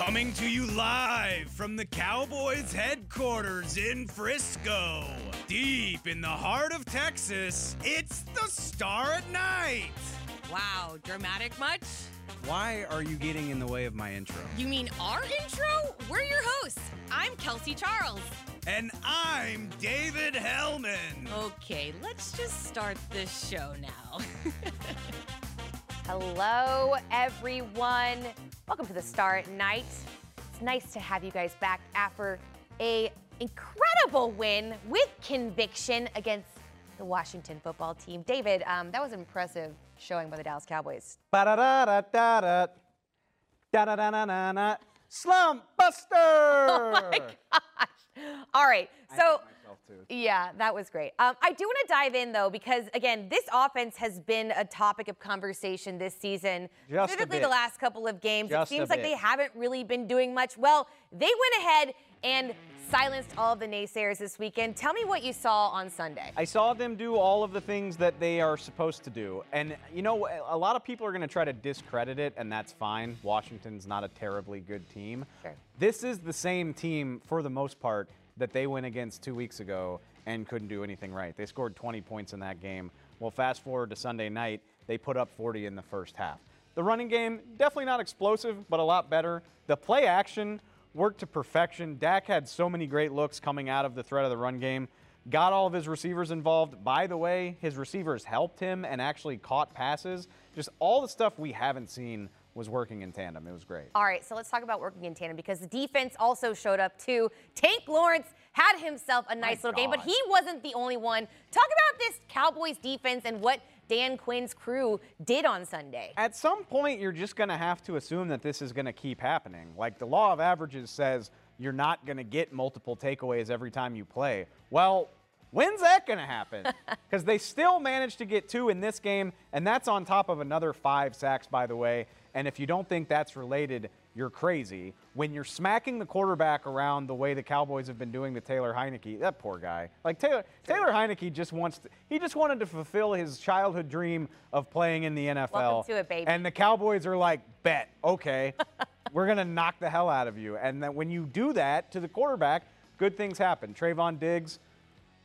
Coming to you live from the Cowboys headquarters in Frisco. Deep in the heart of Texas, it's the Star at Night. Wow, dramatic much? Why are you getting in the way of my intro? You mean our intro? We're your hosts. I'm Kelsey Charles. And I'm David Helman. Okay, let's just start this show now. Hello, everyone. Welcome to the Star at Night. It's nice to have you guys back after a incredible win with conviction against the Washington football team. David, um, that was impressive showing by the Dallas Cowboys. Ba-da-da-da-da-da. Da-da-da-da-da-da. Slump Buster! Oh my gosh. All right. So, myself too. yeah, that was great. Um, I do want to dive in though, because again, this offense has been a topic of conversation this season, Just specifically the last couple of games. Just it seems like they haven't really been doing much. Well, they went ahead and silenced all of the naysayers this weekend. Tell me what you saw on Sunday. I saw them do all of the things that they are supposed to do. And, you know, a lot of people are going to try to discredit it, and that's fine. Washington's not a terribly good team. Sure. This is the same team, for the most part, that they went against two weeks ago and couldn't do anything right. They scored 20 points in that game. Well, fast forward to Sunday night, they put up 40 in the first half. The running game, definitely not explosive, but a lot better. The play action worked to perfection. Dak had so many great looks coming out of the threat of the run game. Got all of his receivers involved. By the way, his receivers helped him and actually caught passes. Just all the stuff we haven't seen was working in tandem. It was great. All right, so let's talk about working in tandem because the defense also showed up too. Tank Lawrence had himself a nice little game, but he wasn't the only one. Talk about this Cowboys defense and what Dan Quinn's crew did on Sunday. At some point, you're just going to have to assume that this is going to keep happening. Like the law of averages says you're not going to get multiple takeaways every time you play. Well, when's that going to happen? Because they still managed to get two in this game, and that's on top of another five sacks, by the way. And if you don't think that's related, you're crazy. When you're smacking the quarterback around the way the Cowboys have been doing to Taylor Heinicke, that poor guy. Like Taylor, Taylor Heinicke just wants to, he just wanted to fulfill his childhood dream of playing in the NFL. Welcome to it, baby. And the Cowboys are like, bet, okay, we're gonna knock the hell out of you. And that when you do that to the quarterback, good things happen. Trevon Diggs,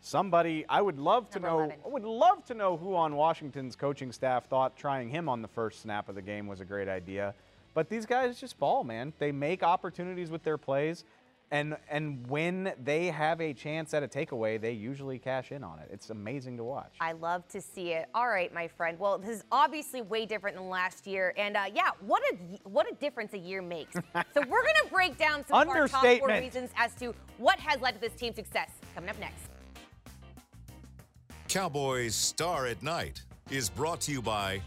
somebody I would love to Number know. 11. I would love to know who on Washington's coaching staff thought trying him on the first snap of the game was a great idea. But these guys just ball, man. They make opportunities with their plays. And, and when they have a chance at a takeaway, they usually cash in on it. It's amazing to watch. I love to see it. All right, my friend. Well, this is obviously way different than last year, and uh, yeah, what a what a difference a year makes. so we're gonna break down some of our top four reasons as to what has led to this team's success. Coming up next. Cowboys Star at Night is brought to you by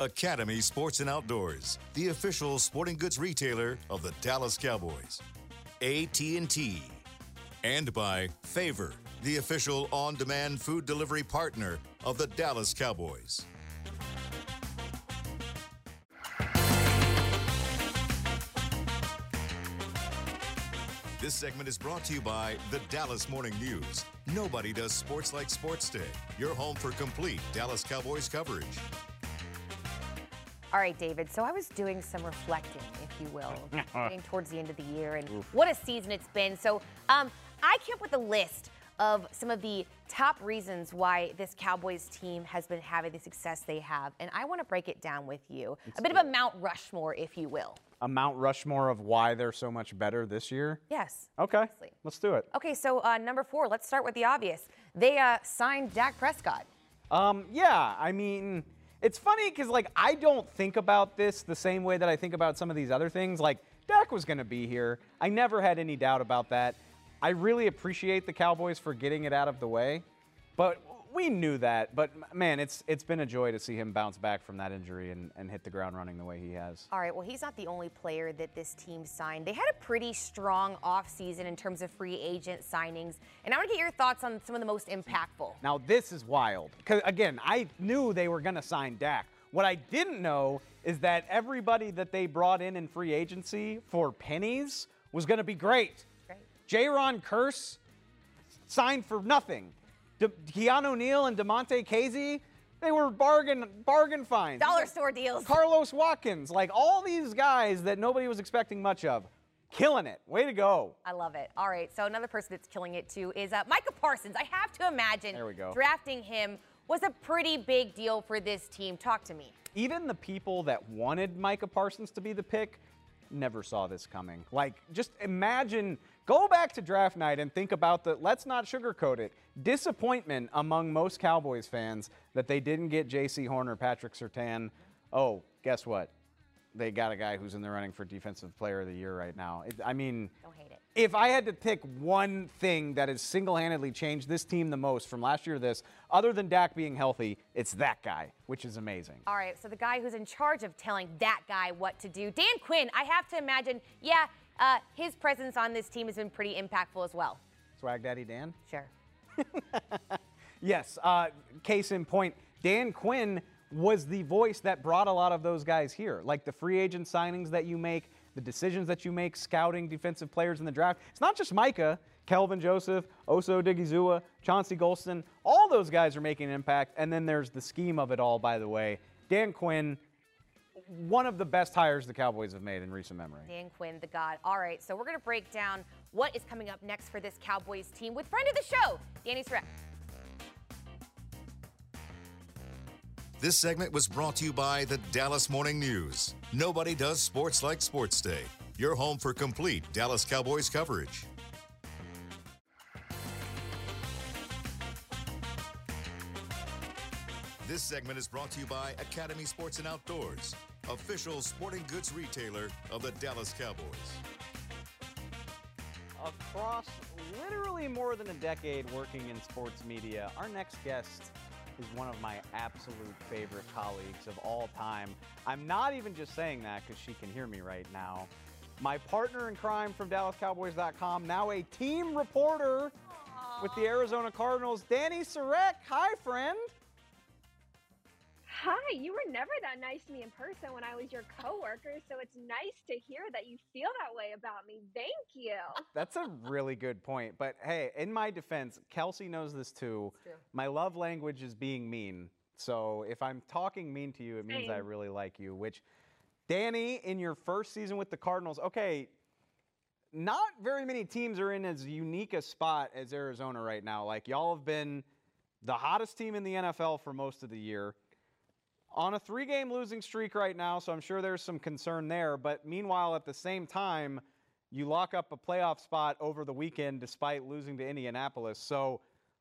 Academy Sports and Outdoors, the official sporting goods retailer of the Dallas Cowboys. AT&T and by Favor, the official on-demand food delivery partner of the Dallas Cowboys. This segment is brought to you by the Dallas Morning News. Nobody does sports like Sports Day. Your home for complete Dallas Cowboys coverage. All right, David. So I was doing some reflecting, if you will, getting towards the end of the year, and what a season it's been. So um, I came up with a list of some of the top reasons why this Cowboys team has been having the success they have, and I want to break it down with you. a bit of a Mount Rushmore, if you will. A Mount Rushmore of why they're so much better this year. Yes. Okay, let's do it. Okay, so uh, number four. Let's start with the obvious. They uh, signed Dak Prescott. Um, yeah, I mean, it's funny because like I don't think about this the same way that I think about some of these other things. Like Dak was going to be here. I never had any doubt about that. I really appreciate the Cowboys for getting it out of the way, but we knew that. But man, it's it's been a joy to see him bounce back from that injury and, and hit the ground running the way he has. All right, well, he's not the only player that this team signed. They had a pretty strong offseason in terms of free agent signings. And I want to get your thoughts on some of the most impactful. Now this is wild. Because again, I knew they were going to sign Dak. What I didn't know is that everybody that they brought in in free agency for pennies was going to be great. Jayron Kearse signed for nothing. De- Keanu Neal and Damontae Kazee, they were bargain bargain finds. Dollar store deals. Carlos Watkins, like all these guys that nobody was expecting much of. killing it. Way to go. I love it. All right, so another person that's killing it too is uh, Micah Parsons. I have to imagine There we go. drafting him was a pretty big deal for this team. Talk to me. Even the people that wanted Micah Parsons to be the pick never saw this coming. Like, just imagine, go back to draft night and think about the, let's not sugarcoat it, disappointment among most Cowboys fans that they didn't get J.C. Horner, Patrick Surtain. Oh, guess what? They got a guy who's in the running for Defensive Player of the Year right now. It, I mean, Don't hate it. if I had to pick one thing that has single handedly changed this team the most from last year to this, other than Dak being healthy, it's that guy, which is amazing. All right, so the guy who's in charge of telling that guy what to do, Dan Quinn, I have to imagine, yeah, uh, his presence on this team has been pretty impactful as well. Swag Daddy Dan? Sure. Yes. Uh, case in point, Dan Quinn was the voice that brought a lot of those guys here. Like the free agent signings that you make, the decisions that you make, scouting defensive players in the draft. It's not just Micah. Kelvin Joseph, Osa Odighizuwa, Chauncey Golston, all those guys are making an impact. And then there's the scheme of it all, by the way. Dan Quinn, one of the best hires the Cowboys have made in recent memory. Dan Quinn, the God. All right, so we're going to break down what is coming up next for this Cowboys team with friend of the show, Danny Sureck. This segment was brought to you by the Dallas Morning News. Nobody does sports like Sports Day. Your home for complete Dallas Cowboys coverage. This segment is brought to you by Academy Sports and Outdoors, official sporting goods retailer of the Dallas Cowboys. Across literally more than a decade working in sports media, our next guest is one of my absolute favorite colleagues of all time. I'm not even just saying that because she can hear me right now. My partner in crime from DallasCowboys.com, now a team reporter with the Arizona Cardinals, Danny Sureck. Hi, friend. Hi, you were never that nice to me in person when I was your coworker, so it's nice to hear that you feel that way about me. Thank you. That's a really good point. But hey, in my defense, Kelsey knows this too. My love language is being mean. So if I'm talking mean to you, it means I really like you. Which, Danny, in your first season with the Cardinals, okay, not very many teams are in as unique a spot as Arizona right now. Like, y'all have been the hottest team in the NFL for most of the year. On a three game losing streak right now, so I'm sure there's some concern there. But meanwhile, at the same time, you lock up a playoff spot over the weekend despite losing to Indianapolis. So,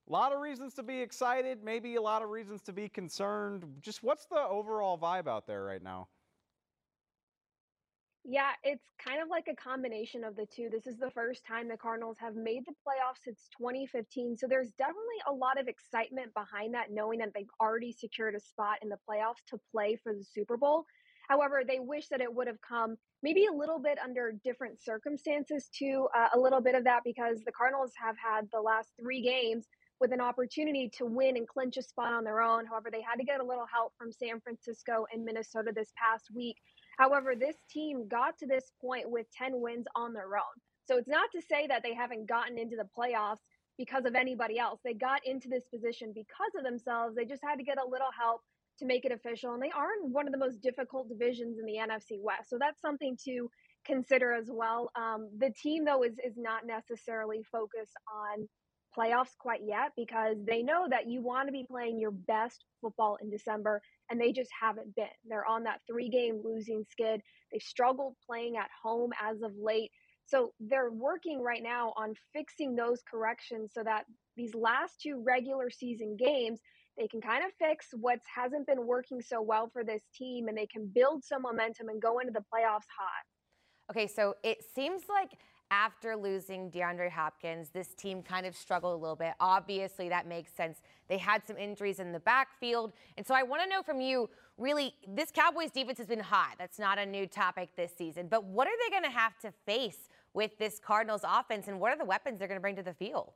a lot of reasons to be excited, maybe a lot of reasons to be concerned. Just what's the overall vibe out there right now? Yeah, it's kind of like a combination of the two. This is the first time the Cardinals have made the playoffs since 2015. So there's definitely a lot of excitement behind that, knowing that they've already secured a spot in the playoffs to play for the Super Bowl. However, they wish that it would have come maybe a little bit under different circumstances, too. Uh, a little bit of that because the Cardinals have had the last three games with an opportunity to win and clinch a spot on their own. However, they had to get a little help from San Francisco and Minnesota this past week. However, this team got to this point with 10 wins on their own. So it's not to say that they haven't gotten into the playoffs because of anybody else. They got into this position because of themselves. They just had to get a little help to make it official. And they are in one of the most difficult divisions in the NFC West. So that's something to consider as well. Um, the team, though, is, is not necessarily focused on playoffs quite yet because they know that you want to be playing your best football in December, and they just haven't been. They're on that three game losing skid. They've struggled playing at home as of late. So they're working right now on fixing those corrections so that these last two regular season games, they can kind of fix what hasn't been working so well for this team and they can build some momentum and go into the playoffs hot. Okay, so it seems like after losing DeAndre Hopkins, this team kind of struggled a little bit. Obviously, that makes sense. They had some injuries in the backfield. And so I want to know from you really, this Cowboys defense has been hot. That's not a new topic this season. But what are they going to have to face with this Cardinals offense, and what are the weapons they're going to bring to the field?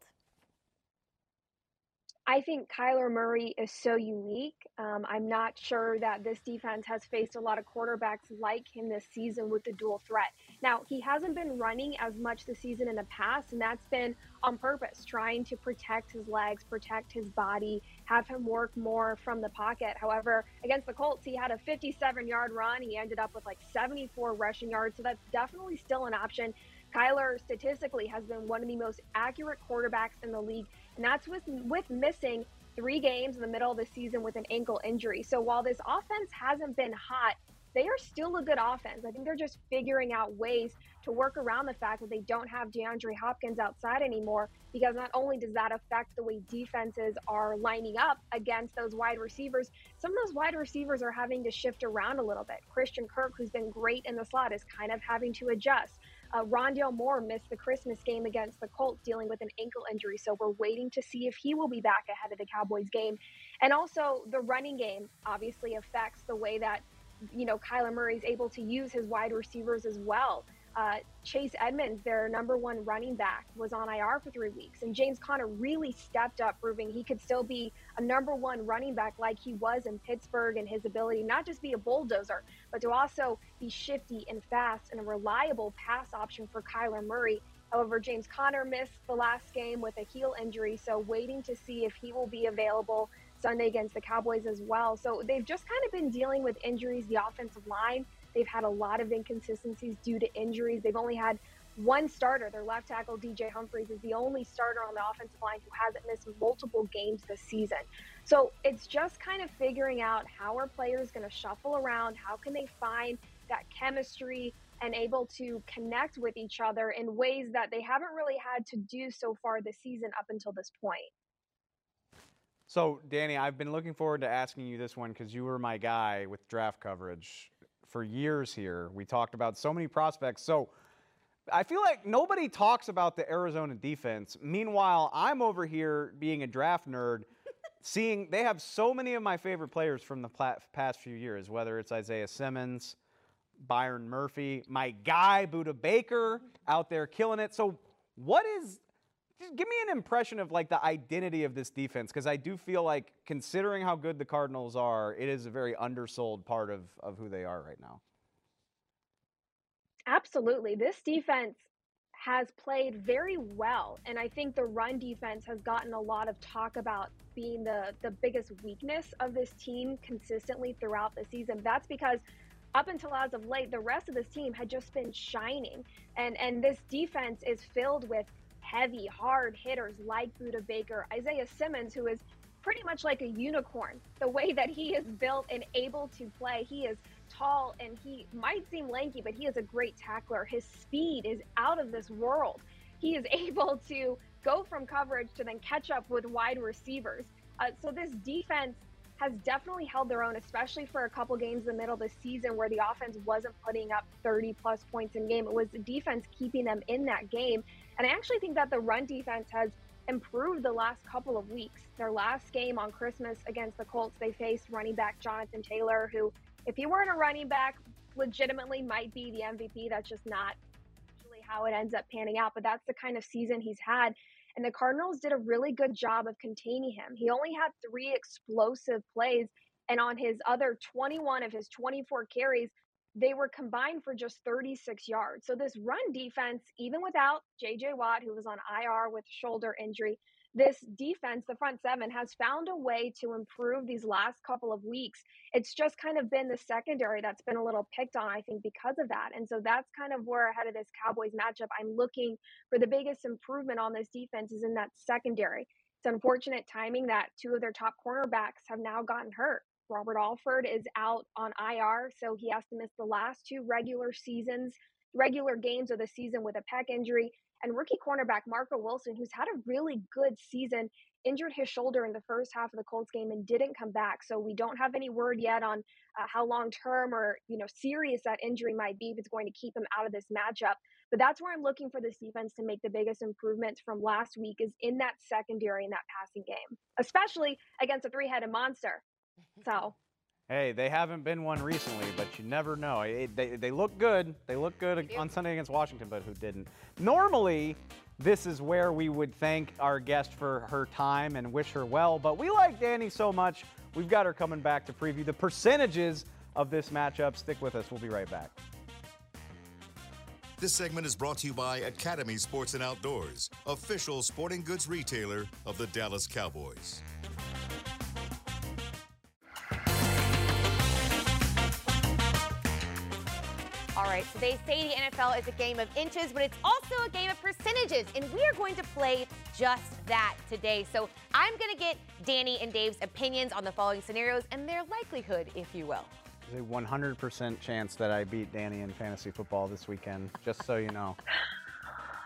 I think Kyler Murray is so unique. Um, I'm not sure that this defense has faced a lot of quarterbacks like him this season with the dual threat. Now, he hasn't been running as much this season in the past, and that's been on purpose, trying to protect his legs, protect his body, have him work more from the pocket. However, against the Colts, he had a 57 yard run. He ended up with like 74 rushing yards. So that's definitely still an option. Kyler statistically has been one of the most accurate quarterbacks in the league, and that's with with missing three games in the middle of the season with an ankle injury. So while this offense hasn't been hot, they are still a good offense. I think they're just figuring out ways to work around the fact that they don't have DeAndre Hopkins outside anymore because not only does that affect the way defenses are lining up against those wide receivers, some of those wide receivers are having to shift around a little bit. Christian Kirk, who's been great in the slot, is kind of having to adjust. Uh, Rondale Moore missed the Christmas game against the Colts dealing with an ankle injury, so we're waiting to see if he will be back ahead of the Cowboys game. And also, the running game obviously affects the way that you know, Kyler Murray's able to use his wide receivers as well. Uh, Chase Edmonds, their number one running back, was on IR for three weeks. And James Conner really stepped up, proving he could still be a number one running back like he was in Pittsburgh and his ability not just be a bulldozer, but to also be shifty and fast and a reliable pass option for Kyler Murray. However, James Conner missed the last game with a heel injury, so waiting to see if he will be available Sunday against the Cowboys as well. So they've just kind of been dealing with injuries, the offensive line. They've had a lot of inconsistencies due to injuries. They've only had one starter, their left tackle, DJ Humphries, is the only starter on the offensive line who hasn't missed multiple games this season. So it's just kind of figuring out how are players going to shuffle around? How can they find that chemistry and able to connect with each other in ways that they haven't really had to do so far this season up until this point? So, Danny, I've been looking forward to asking you this one because you were my guy with draft coverage for years here. We talked about so many prospects. So, I feel like nobody talks about the Arizona defense. Meanwhile, I'm over here being a draft nerd, seeing they have so many of my favorite players from the past few years, whether it's Isaiah Simmons, Byron Murphy, my guy, Budda Baker, out there killing it. So, what is just give me an impression of like the identity of this defense because I do feel like considering how good the Cardinals are, it is a very undersold part of of who they are right now. Absolutely. This defense has played very well and I think the run defense has gotten a lot of talk about being the the biggest weakness of this team consistently throughout the season. That's because up until as of late, the rest of this team had just been shining. And and this defense is filled with heavy, hard hitters like Budda Baker, Isaiah Simmons, who is pretty much like a unicorn. The way that he is built and able to play, he is tall and he might seem lanky, but he is a great tackler. His speed is out of this world. He is able to go from coverage to then catch up with wide receivers. Uh, so this defense has definitely held their own, especially for a couple games in the middle of the season where the offense wasn't putting up 30 plus points in game. It was the defense keeping them in that game. And I actually think that the run defense has improved the last couple of weeks. Their last game on Christmas against the Colts, they faced running back Jonathan Taylor, who, if he weren't a running back, legitimately might be the MVP. That's just not usually how it ends up panning out. But that's the kind of season he's had. And the Cardinals did a really good job of containing him. He only had three explosive plays. And on his other 21 of his 24 carries, they were combined for just 36 yards. So this run defense, even without JJ Watt, who was on IR with shoulder injury, this defense, the front seven, has found a way to improve these last couple of weeks. It's just kind of been the secondary that's been a little picked on, I think, because of that. And so that's kind of where ahead of this Cowboys matchup, I'm looking for the biggest improvement on this defense is in that secondary. It's unfortunate timing that two of their top cornerbacks have now gotten hurt. Robert Alford is out on IR, so he has to miss the last two regular seasons, regular games of the season with a pec injury. And rookie cornerback Marco Wilson, who's had a really good season, injured his shoulder in the first half of the Colts game and didn't come back. So we don't have any word yet on uh, how long term or you know serious that injury might be if it's going to keep him out of this matchup. But that's where I'm looking for this defense to make the biggest improvements from last week is in that secondary in that passing game, especially against a three-headed monster. So. Hey, they haven't been one recently, but you never know. It, they, they look good. They look good on Sunday against Washington, but who didn't? Normally, this is where we would thank our guest for her time and wish her well, but we like Danny so much, we've got her coming back to preview the percentages of this matchup. Stick with us. We'll be right back. This segment is brought to you by Academy Sports and Outdoors, official sporting goods retailer of the Dallas Cowboys. Right, so they say the NFL is a game of inches, but it's also a game of percentages, and we are going to play just that today. So I'm going to get Danny and Dave's opinions on the following scenarios and their likelihood, if you will. There's a 100% chance that I beat Danny in fantasy football this weekend, just so you know.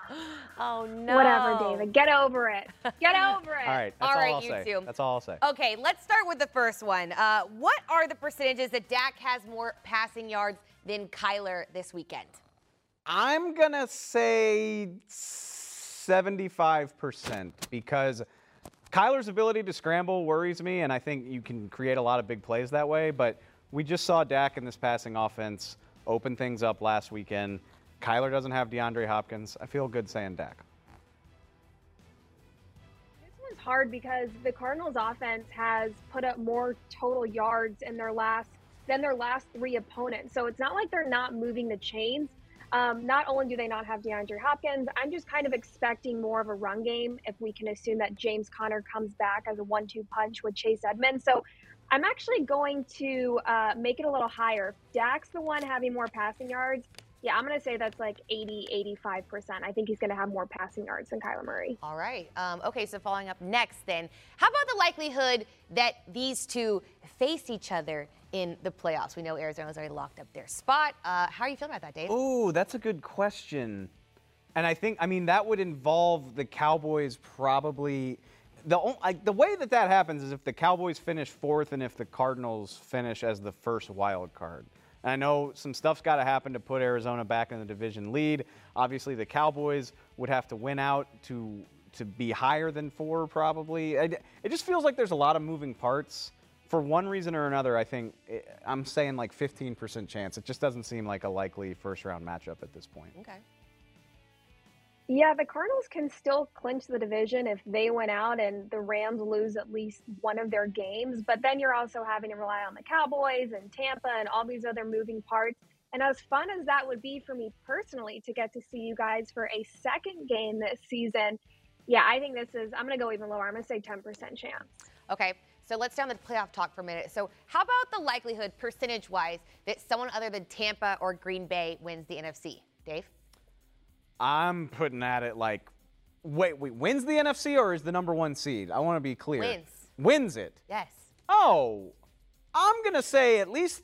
Oh, no. Whatever, David. Get over it. Get over it. All right, that's All all, right, I'll you say. two. That's all I'll say. Okay, let's start with the first one. Uh, what are the percentages that Dak has more passing yards than Kyler this weekend? I'm going to say 75% because Kyler's ability to scramble worries me, and I think you can create a lot of big plays that way. But we just saw Dak in this passing offense open things up last weekend. Kyler doesn't have DeAndre Hopkins. I feel good saying Dak. This one's hard because the Cardinals offense has put up more total yards in their last than their last three opponents. So it's not like they're not moving the chains. Um, not only do they not have DeAndre Hopkins, I'm just kind of expecting more of a run game if we can assume that James Conner comes back as a one two punch with Chase Edmonds. So I'm actually going to uh, make it a little higher. Dak's the one having more passing yards. Yeah, I'm going to say that's like 80, 85%. I think he's going to have more passing yards than Kyler Murray. All right. Um, okay, so following up next, then, how about the likelihood that these two face each other in the playoffs? We know Arizona's already locked up their spot. Uh, how are you feeling about that, Dave? Oh, that's a good question. And I think, I mean, that would involve the Cowboys probably. The, only, like, the way that that happens is if the Cowboys finish fourth and if the Cardinals finish as the first wild card. And I know some stuff's got to happen to put Arizona back in the division lead. Obviously, the Cowboys would have to win out to to be higher than four, probably. It, it just feels like there's a lot of moving parts. For one reason or another, I think eh, I'm saying like 15% chance. It just doesn't seem like a likely first round matchup at this point. Okay. Yeah, the Cardinals can still clinch the division if they win out and the Rams lose at least one of their games. But then you're also having to rely on the Cowboys and Tampa and all these other moving parts. And as fun as that would be for me personally to get to see you guys for a second game this season, yeah, I think this is, I'm going to go even lower. I'm going to say 10% chance. Okay, so let's down the playoff talk for a minute. So, how about the likelihood, percentage wise, that someone other than Tampa or Green Bay wins the NFC? Dave? I'm putting that at like, wait, wait, wins the NFC or is the number one seed? I want to be clear. Wins. Wins it. Yes. Oh, I'm going to say at least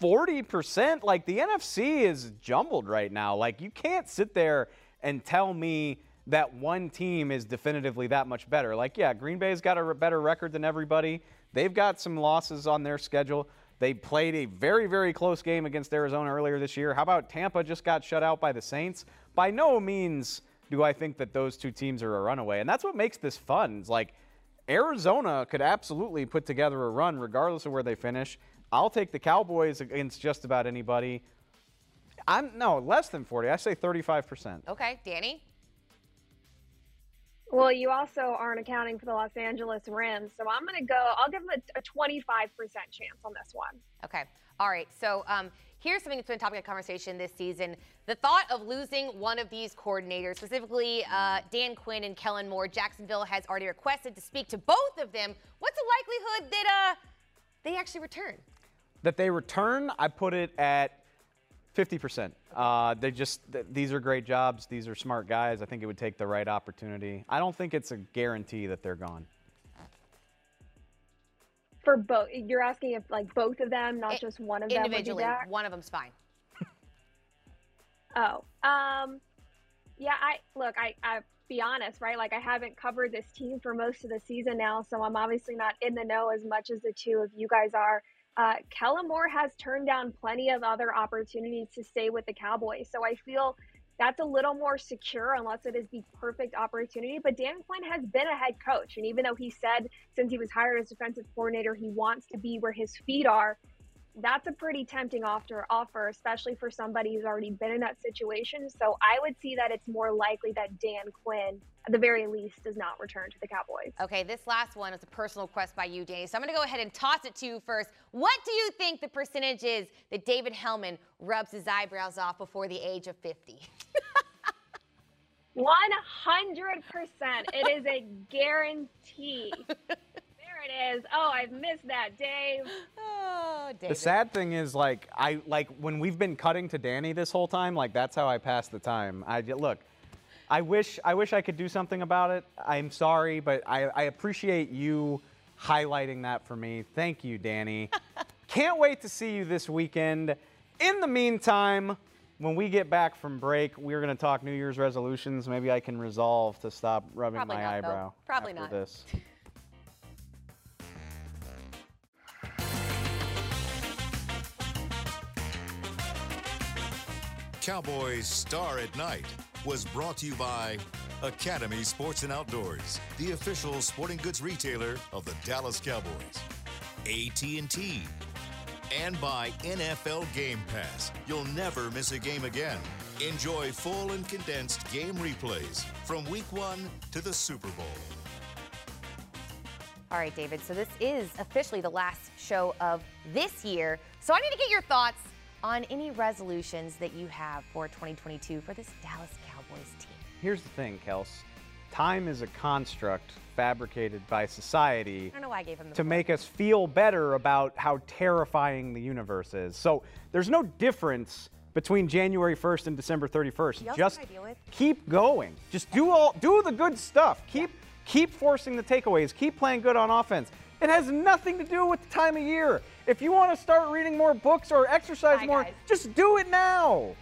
40%. Like the NFC is jumbled right now. Like you can't sit there and tell me that one team is definitively that much better. Like, yeah, Green Bay's got a better record than everybody. They've got some losses on their schedule. They played a very, very close game against Arizona earlier this year. How about Tampa just got shut out by the Saints? By no means do I think that those two teams are a runaway. And that's what makes this fun. It's like Arizona could absolutely put together a run regardless of where they finish. I'll take the Cowboys against just about anybody. I'm no less than 40. I say 35%. Okay, Danny? Well, you also aren't accounting for the Los Angeles Rams. So I'm going to go, I'll give them a, a 25% chance on this one. Okay. All right. So um, here's something that's been a topic of conversation this season. The thought of losing one of these coordinators, specifically uh, Dan Quinn and Kellen Moore, Jacksonville has already requested to speak to both of them. What's the likelihood that uh, they actually return? That they return, I put it at 50%. Uh, they just th- these are great jobs. These are smart guys. I think it would take the right opportunity. I don't think it's a guarantee that they're gone. For both, you're asking if like both of them, not I- just one of them, would be Individually, back? one of them's fine. Oh, um, yeah. I look. I I be honest, right? Like I haven't covered this team for most of the season now, so I'm obviously not in the know as much as the two of you guys are. Uh, Kellen Moore has turned down plenty of other opportunities to stay with the Cowboys, so I feel that's a little more secure unless it is the perfect opportunity. But Dan Quinn has been a head coach, and even though he said since he was hired as defensive coordinator, he wants to be where his feet are that's a pretty tempting offer, offer, especially for somebody who's already been in that situation. So I would see that it's more likely that Dan Quinn, at the very least, does not return to the Cowboys. Okay, this last one is a personal quest by you, Danny. So I'm going to go ahead and toss it to you first. What do you think the percentage is that David Helman rubs his eyebrows off before the age of 50? 100%. It is a guarantee. there it is. Oh, I've missed that, Dave. Oh, David. The sad thing is, like, I like when we've been cutting to Danny this whole time. Like, that's how I pass the time. I look. I wish I wish I could do something about it. I'm sorry, but I, I appreciate you highlighting that for me. Thank you, Danny. Can't wait to see you this weekend. In the meantime, when we get back from break, we're going to talk New Year's resolutions. Maybe I can resolve to stop rubbing Probably my not, though. eyebrow. Probably after not. This. Cowboys Star at Night was brought to you by Academy Sports and Outdoors, the official sporting goods retailer of the Dallas Cowboys. AT&T and by NFL Game Pass. You'll never miss a game again. Enjoy full and condensed game replays from week 1 to the Super Bowl. All right, David. So this is officially the last show of this year. So I need to get your thoughts on any resolutions that you have for 2022 for this Dallas Cowboys team. Here's the thing, Kels. Time is a construct fabricated by society I don't know why I gave him the to floor. make us feel better about how terrifying the universe is. So there's no difference between January 1st and December 31st. Just know what I deal with? keep going. Just do all do the good stuff. Keep keep forcing the takeaways. Keep playing good on offense. It has nothing to do with the time of year. If you want to start reading more books or exercise more, guys. just do it now.